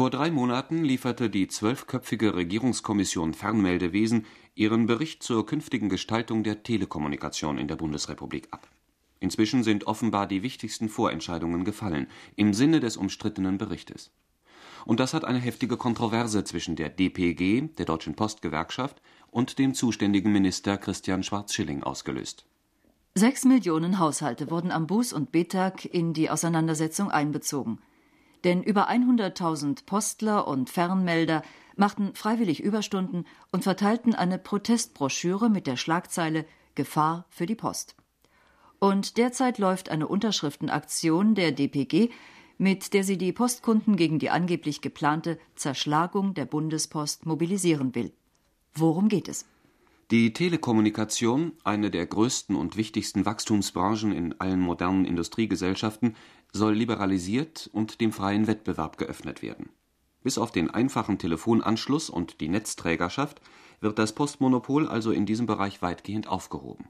Vor drei Monaten lieferte die zwölfköpfige Regierungskommission Fernmeldewesen ihren Bericht zur künftigen Gestaltung der Telekommunikation in der Bundesrepublik ab. Inzwischen sind offenbar die wichtigsten Vorentscheidungen gefallen, im Sinne des umstrittenen Berichtes. Und das hat eine heftige Kontroverse zwischen der DPG, der Deutschen Postgewerkschaft, und dem zuständigen Minister Christian Schwarz-Schilling ausgelöst. Sechs Millionen Haushalte wurden am Buß- und Betag in die Auseinandersetzung einbezogen. Denn über 100.000 Postler und Fernmelder machten freiwillig Überstunden und verteilten eine Protestbroschüre mit der Schlagzeile Gefahr für die Post. Und derzeit läuft eine Unterschriftenaktion der DPG, mit der sie die Postkunden gegen die angeblich geplante Zerschlagung der Bundespost mobilisieren will. Worum geht es? Die Telekommunikation, eine der größten und wichtigsten Wachstumsbranchen in allen modernen Industriegesellschaften, soll liberalisiert und dem freien Wettbewerb geöffnet werden. Bis auf den einfachen Telefonanschluss und die Netzträgerschaft wird das Postmonopol also in diesem Bereich weitgehend aufgehoben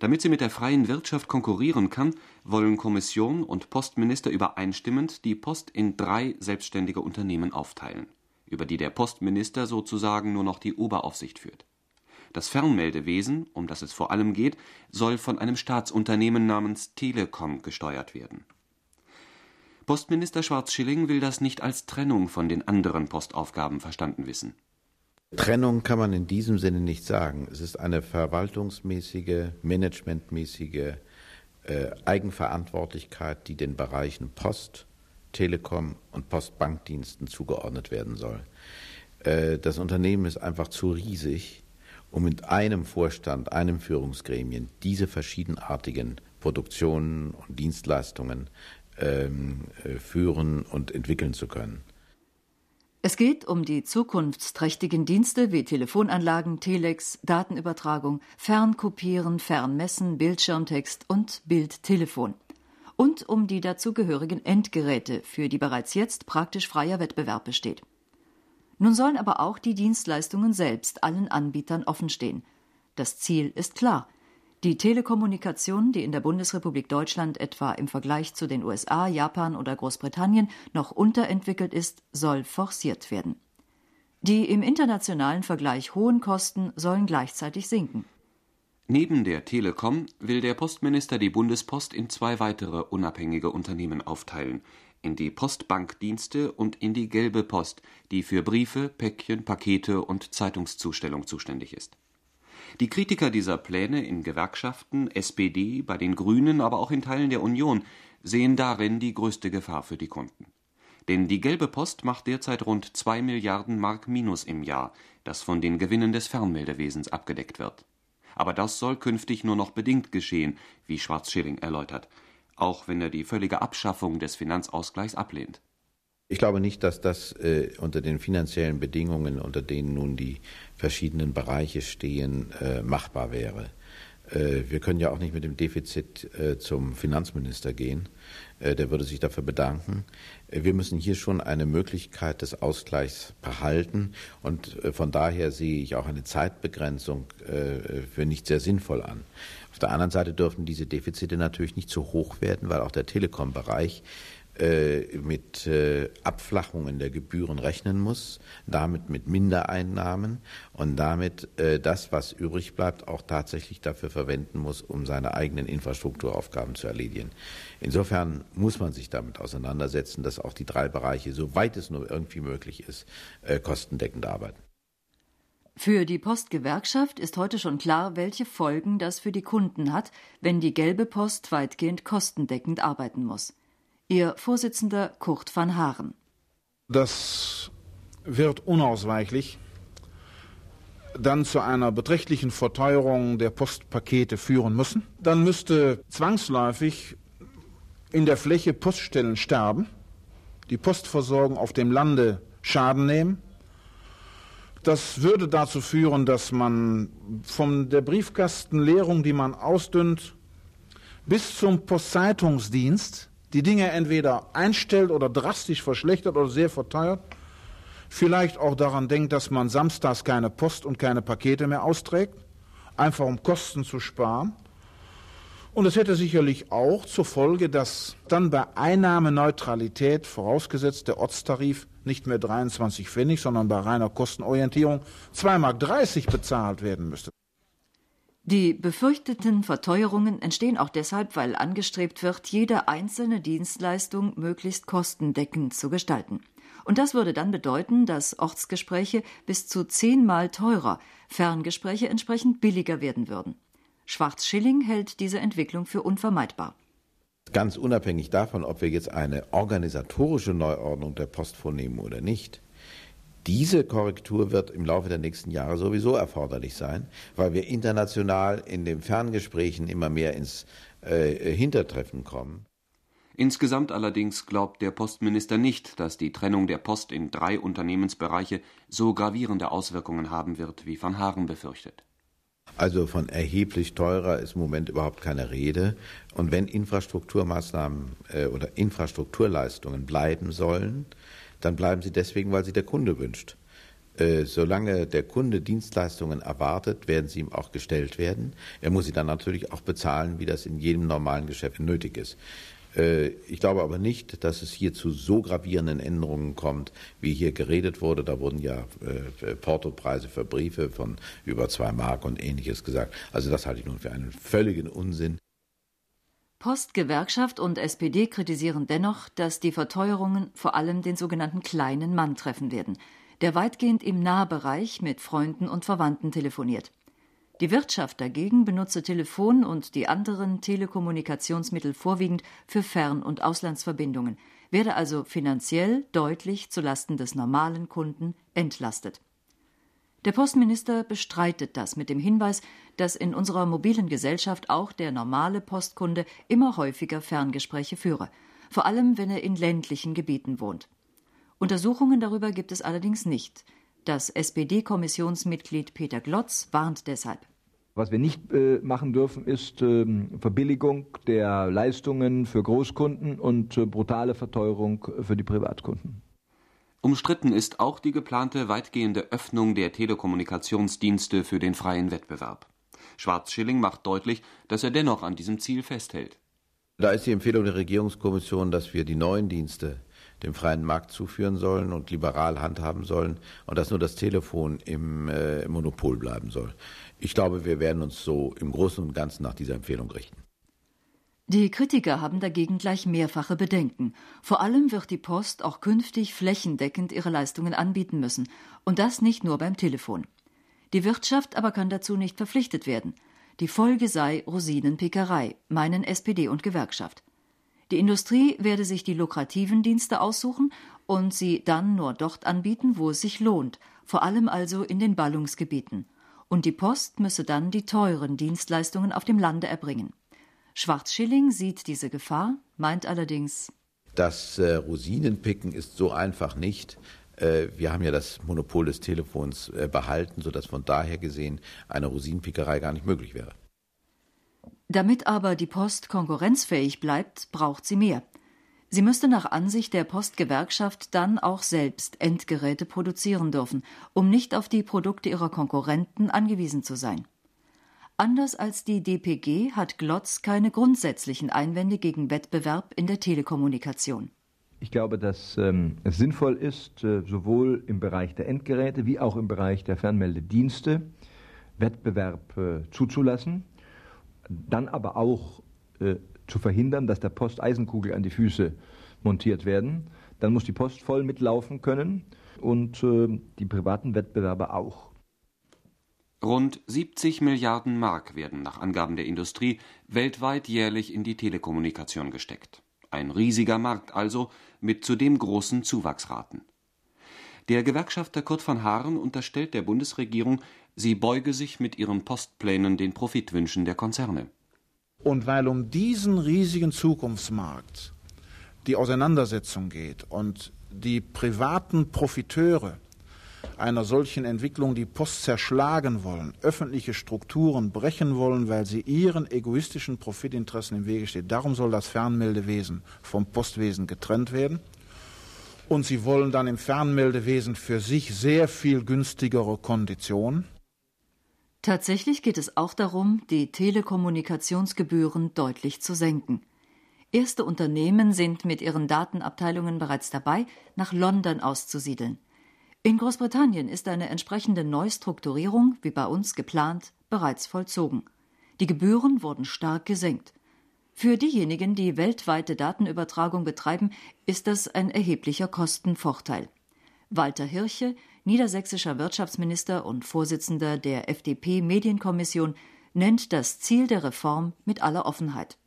damit sie mit der freien Wirtschaft konkurrieren kann, wollen Kommission und Postminister übereinstimmend die Post in drei selbstständige Unternehmen aufteilen, über die der Postminister sozusagen nur noch die Oberaufsicht führt. Das Fernmeldewesen, um das es vor allem geht, soll von einem Staatsunternehmen namens Telekom gesteuert werden. Postminister Schwarz-Schilling will das nicht als Trennung von den anderen Postaufgaben verstanden wissen Trennung kann man in diesem Sinne nicht sagen. Es ist eine verwaltungsmäßige, managementmäßige äh, Eigenverantwortlichkeit, die den Bereichen Post, Telekom und Postbankdiensten zugeordnet werden soll. Äh, das Unternehmen ist einfach zu riesig, um mit einem Vorstand, einem Führungsgremien diese verschiedenartigen Produktionen und Dienstleistungen ähm, äh, führen und entwickeln zu können. Es geht um die zukunftsträchtigen Dienste wie Telefonanlagen, Telex, Datenübertragung, Fernkopieren, Fernmessen, Bildschirmtext und Bildtelefon. Und um die dazugehörigen Endgeräte, für die bereits jetzt praktisch freier Wettbewerb besteht. Nun sollen aber auch die Dienstleistungen selbst allen Anbietern offenstehen. Das Ziel ist klar – die Telekommunikation, die in der Bundesrepublik Deutschland etwa im Vergleich zu den USA, Japan oder Großbritannien noch unterentwickelt ist, soll forciert werden. Die im internationalen Vergleich hohen Kosten sollen gleichzeitig sinken. Neben der Telekom will der Postminister die Bundespost in zwei weitere unabhängige Unternehmen aufteilen, in die Postbankdienste und in die Gelbe Post, die für Briefe, Päckchen, Pakete und Zeitungszustellung zuständig ist die Kritiker dieser Pläne in Gewerkschaften, SPD, bei den Grünen, aber auch in Teilen der Union sehen darin die größte Gefahr für die Kunden. Denn die Gelbe Post macht derzeit rund zwei Milliarden Mark Minus im Jahr, das von den Gewinnen des Fernmeldewesens abgedeckt wird. Aber das soll künftig nur noch bedingt geschehen, wie Schwarz-Schilling erläutert, auch wenn er die völlige Abschaffung des Finanzausgleichs ablehnt. Ich glaube nicht, dass das äh, unter den finanziellen Bedingungen, unter denen nun die verschiedenen Bereiche stehen, äh, machbar wäre. Äh, wir können ja auch nicht mit dem Defizit äh, zum Finanzminister gehen. Äh, der würde sich dafür bedanken. Äh, wir müssen hier schon eine Möglichkeit des Ausgleichs behalten. Und von daher sehe ich auch eine Zeitbegrenzung für nicht sehr sinnvoll an. Auf der anderen Seite dürfen diese Defizite natürlich nicht zu hoch werden, weil auch der Telekom-Bereich äh, mit äh, Abflachungen der Gebühren rechnen muss, damit mit Mindereinnahmen und damit äh, das, was übrig bleibt, auch tatsächlich dafür verwenden muss, um seine eigenen Infrastrukturaufgaben zu erledigen. Insofern muss man sich damit auseinandersetzen, dass auch die drei Bereiche, soweit es nur irgendwie möglich ist, kostendeckend arbeiten. Für die Postgewerkschaft ist heute schon klar, welche Folgen das für die Kunden hat, wenn die gelbe Post weitgehend kostendeckend arbeiten muss. Ihr Vorsitzender Kurt van Haaren. Das wird unausweichlich dann zu einer beträchtlichen Verteuerung der Postpakete führen müssen. Dann müsste zwangsläufig in der Fläche Poststellen sterben, die Postversorgung auf dem Lande Schaden nehmen. Das würde dazu führen, dass man von der Briefkastenleerung, die man ausdünnt, bis zum Postzeitungsdienst die Dinge entweder einstellt oder drastisch verschlechtert oder sehr verteuert, vielleicht auch daran denkt, dass man samstags keine Post und keine Pakete mehr austrägt, einfach um Kosten zu sparen. Und es hätte sicherlich auch zur Folge, dass dann bei Einnahmeneutralität, vorausgesetzt der Ortstarif nicht mehr 23 Pfennig, sondern bei reiner Kostenorientierung 2,30 Mark bezahlt werden müsste. Die befürchteten Verteuerungen entstehen auch deshalb, weil angestrebt wird, jede einzelne Dienstleistung möglichst kostendeckend zu gestalten. Und das würde dann bedeuten, dass Ortsgespräche bis zu zehnmal teurer, Ferngespräche entsprechend billiger werden würden. Schwarz-Schilling hält diese Entwicklung für unvermeidbar. Ganz unabhängig davon, ob wir jetzt eine organisatorische Neuordnung der Post vornehmen oder nicht, diese Korrektur wird im Laufe der nächsten Jahre sowieso erforderlich sein, weil wir international in den Ferngesprächen immer mehr ins äh, Hintertreffen kommen. Insgesamt allerdings glaubt der Postminister nicht, dass die Trennung der Post in drei Unternehmensbereiche so gravierende Auswirkungen haben wird, wie van Haaren befürchtet. Also von erheblich teurer ist im Moment überhaupt keine Rede. Und wenn Infrastrukturmaßnahmen äh, oder Infrastrukturleistungen bleiben sollen, dann bleiben sie deswegen, weil sie der Kunde wünscht. Äh, solange der Kunde Dienstleistungen erwartet, werden sie ihm auch gestellt werden. Er muss sie dann natürlich auch bezahlen, wie das in jedem normalen Geschäft nötig ist. Äh, ich glaube aber nicht, dass es hier zu so gravierenden Änderungen kommt, wie hier geredet wurde. Da wurden ja äh, Portopreise für Briefe von über zwei Mark und ähnliches gesagt. Also das halte ich nun für einen völligen Unsinn. Postgewerkschaft und SPD kritisieren dennoch, dass die Verteuerungen vor allem den sogenannten kleinen Mann treffen werden, der weitgehend im Nahbereich mit Freunden und Verwandten telefoniert. Die Wirtschaft dagegen benutze Telefon und die anderen Telekommunikationsmittel vorwiegend für Fern- und Auslandsverbindungen, werde also finanziell deutlich zulasten des normalen Kunden entlastet. Der Postminister bestreitet das mit dem Hinweis, dass in unserer mobilen Gesellschaft auch der normale Postkunde immer häufiger Ferngespräche führe, vor allem wenn er in ländlichen Gebieten wohnt. Untersuchungen darüber gibt es allerdings nicht. Das SPD-Kommissionsmitglied Peter Glotz warnt deshalb. Was wir nicht äh, machen dürfen, ist äh, Verbilligung der Leistungen für Großkunden und äh, brutale Verteuerung für die Privatkunden. Umstritten ist auch die geplante weitgehende Öffnung der Telekommunikationsdienste für den freien Wettbewerb. Schwarz-Schilling macht deutlich, dass er dennoch an diesem Ziel festhält. Da ist die Empfehlung der Regierungskommission, dass wir die neuen Dienste dem freien Markt zuführen sollen und liberal handhaben sollen und dass nur das Telefon im äh, Monopol bleiben soll. Ich glaube, wir werden uns so im Großen und Ganzen nach dieser Empfehlung richten. Die Kritiker haben dagegen gleich mehrfache Bedenken. Vor allem wird die Post auch künftig flächendeckend ihre Leistungen anbieten müssen, und das nicht nur beim Telefon. Die Wirtschaft aber kann dazu nicht verpflichtet werden. Die Folge sei Rosinenpickerei, meinen SPD und Gewerkschaft. Die Industrie werde sich die lukrativen Dienste aussuchen und sie dann nur dort anbieten, wo es sich lohnt, vor allem also in den Ballungsgebieten. Und die Post müsse dann die teuren Dienstleistungen auf dem Lande erbringen. Schwarzschilling sieht diese Gefahr, meint allerdings, das äh, Rosinenpicken ist so einfach nicht. Äh, wir haben ja das Monopol des Telefons äh, behalten, sodass von daher gesehen eine Rosinenpickerei gar nicht möglich wäre. Damit aber die Post konkurrenzfähig bleibt, braucht sie mehr. Sie müsste nach Ansicht der Postgewerkschaft dann auch selbst Endgeräte produzieren dürfen, um nicht auf die Produkte ihrer Konkurrenten angewiesen zu sein. Anders als die DPG hat Glotz keine grundsätzlichen Einwände gegen Wettbewerb in der Telekommunikation. Ich glaube, dass ähm, es sinnvoll ist, äh, sowohl im Bereich der Endgeräte wie auch im Bereich der Fernmeldedienste Wettbewerb äh, zuzulassen, dann aber auch äh, zu verhindern, dass der Post Eisenkugel an die Füße montiert werden. Dann muss die Post voll mitlaufen können und äh, die privaten Wettbewerber auch. Rund 70 Milliarden Mark werden nach Angaben der Industrie weltweit jährlich in die Telekommunikation gesteckt. Ein riesiger Markt also mit zudem großen Zuwachsraten. Der Gewerkschafter Kurt von Haaren unterstellt der Bundesregierung, sie beuge sich mit ihren Postplänen den Profitwünschen der Konzerne. Und weil um diesen riesigen Zukunftsmarkt die Auseinandersetzung geht und die privaten Profiteure einer solchen Entwicklung die Post zerschlagen wollen, öffentliche Strukturen brechen wollen, weil sie ihren egoistischen Profitinteressen im Wege steht. Darum soll das Fernmeldewesen vom Postwesen getrennt werden. Und sie wollen dann im Fernmeldewesen für sich sehr viel günstigere Konditionen. Tatsächlich geht es auch darum, die Telekommunikationsgebühren deutlich zu senken. Erste Unternehmen sind mit ihren Datenabteilungen bereits dabei, nach London auszusiedeln. In Großbritannien ist eine entsprechende Neustrukturierung, wie bei uns geplant, bereits vollzogen. Die Gebühren wurden stark gesenkt. Für diejenigen, die weltweite Datenübertragung betreiben, ist das ein erheblicher Kostenvorteil. Walter Hirche, niedersächsischer Wirtschaftsminister und Vorsitzender der FDP Medienkommission, nennt das Ziel der Reform mit aller Offenheit.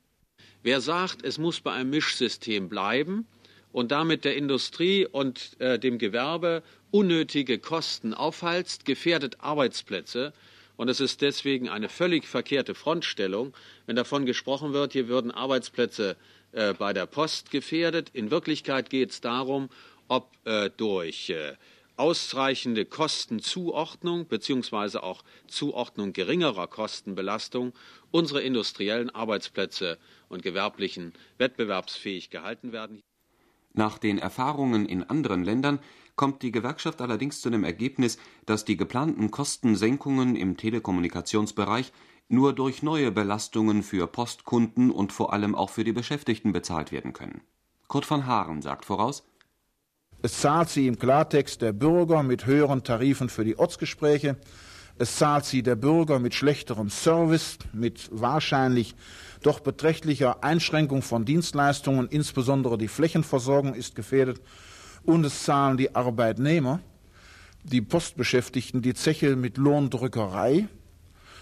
Wer sagt, es muss bei einem Mischsystem bleiben und damit der Industrie und äh, dem Gewerbe unnötige Kosten aufhalst, gefährdet Arbeitsplätze. Und es ist deswegen eine völlig verkehrte Frontstellung, wenn davon gesprochen wird, hier würden Arbeitsplätze äh, bei der Post gefährdet. In Wirklichkeit geht es darum, ob äh, durch äh, ausreichende Kostenzuordnung bzw. auch Zuordnung geringerer Kostenbelastung unsere industriellen Arbeitsplätze und gewerblichen wettbewerbsfähig gehalten werden. Nach den Erfahrungen in anderen Ländern kommt die Gewerkschaft allerdings zu dem Ergebnis, dass die geplanten Kostensenkungen im Telekommunikationsbereich nur durch neue Belastungen für Postkunden und vor allem auch für die Beschäftigten bezahlt werden können. Kurt van Haaren sagt voraus, es zahlt sie im Klartext der Bürger mit höheren Tarifen für die Ortsgespräche. Es zahlt sie der Bürger mit schlechterem Service, mit wahrscheinlich doch beträchtlicher Einschränkung von Dienstleistungen, insbesondere die Flächenversorgung ist gefährdet. Und es zahlen die Arbeitnehmer, die Postbeschäftigten, die Zeche mit Lohndrückerei,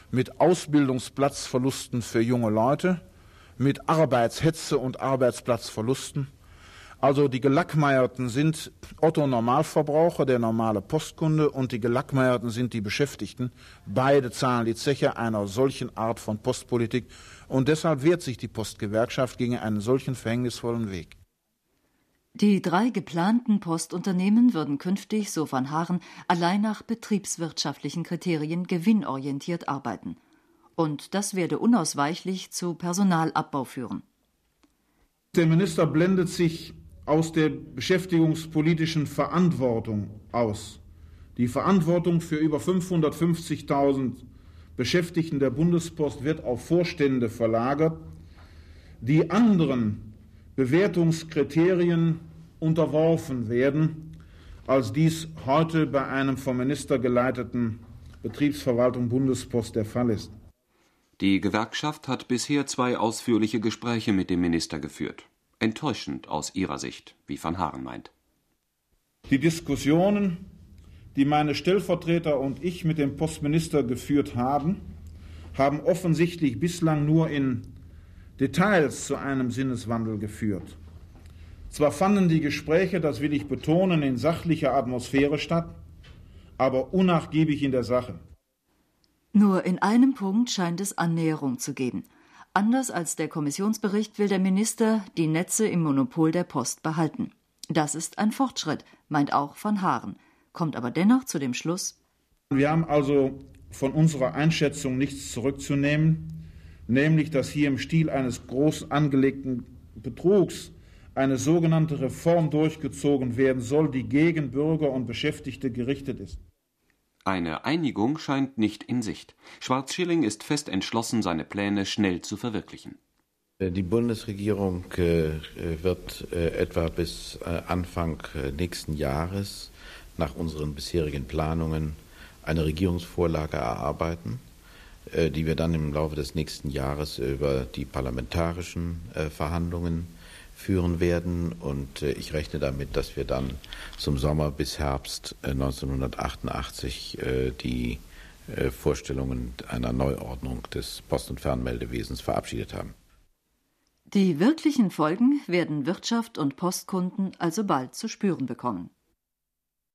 mit Ausbildungsplatzverlusten für junge Leute, mit Arbeitshetze und Arbeitsplatzverlusten. Also die Gelackmeierten sind Otto Normalverbraucher, der normale Postkunde, und die Gelackmeierten sind die Beschäftigten. Beide zahlen die Zeche einer solchen Art von Postpolitik. Und deshalb wehrt sich die Postgewerkschaft gegen einen solchen verhängnisvollen Weg. Die drei geplanten Postunternehmen würden künftig, so van Haaren, allein nach betriebswirtschaftlichen Kriterien gewinnorientiert arbeiten. Und das werde unausweichlich zu Personalabbau führen. Der Minister blendet sich aus der beschäftigungspolitischen Verantwortung aus. Die Verantwortung für über 550.000 Beschäftigten der Bundespost wird auf Vorstände verlagert, die anderen Bewertungskriterien unterworfen werden, als dies heute bei einem vom Minister geleiteten Betriebsverwaltung Bundespost der Fall ist. Die Gewerkschaft hat bisher zwei ausführliche Gespräche mit dem Minister geführt enttäuschend aus ihrer Sicht, wie van Haaren meint. Die Diskussionen, die meine Stellvertreter und ich mit dem Postminister geführt haben, haben offensichtlich bislang nur in Details zu einem Sinneswandel geführt. Zwar fanden die Gespräche, das will ich betonen, in sachlicher Atmosphäre statt, aber unnachgiebig in der Sache. Nur in einem Punkt scheint es Annäherung zu geben. Anders als der Kommissionsbericht will der Minister die Netze im Monopol der Post behalten. Das ist ein Fortschritt, meint auch von Haaren, kommt aber dennoch zu dem Schluss. Wir haben also von unserer Einschätzung nichts zurückzunehmen, nämlich dass hier im Stil eines groß angelegten Betrugs eine sogenannte Reform durchgezogen werden soll, die gegen Bürger und Beschäftigte gerichtet ist. Eine Einigung scheint nicht in Sicht. Schwarz-Schilling ist fest entschlossen, seine Pläne schnell zu verwirklichen. Äh, die Bundesregierung äh, wird äh, etwa bis Anfang nächsten Jahres nach unseren bisherigen Planungen eine Regierungsvorlage erarbeiten, die wir dann im Laufe des nächsten Jahres über die parlamentarischen Verhandlungen führen werden. Und äh, ich rechne damit, dass wir dann zum Sommer bis Herbst 1988 äh, äh, die Vorstellungen einer Neuordnung des Post- und Fernmeldewesens verabschiedet haben. Die wirklichen Folgen werden Wirtschaft und Postkunden also bald zu spüren bekommen.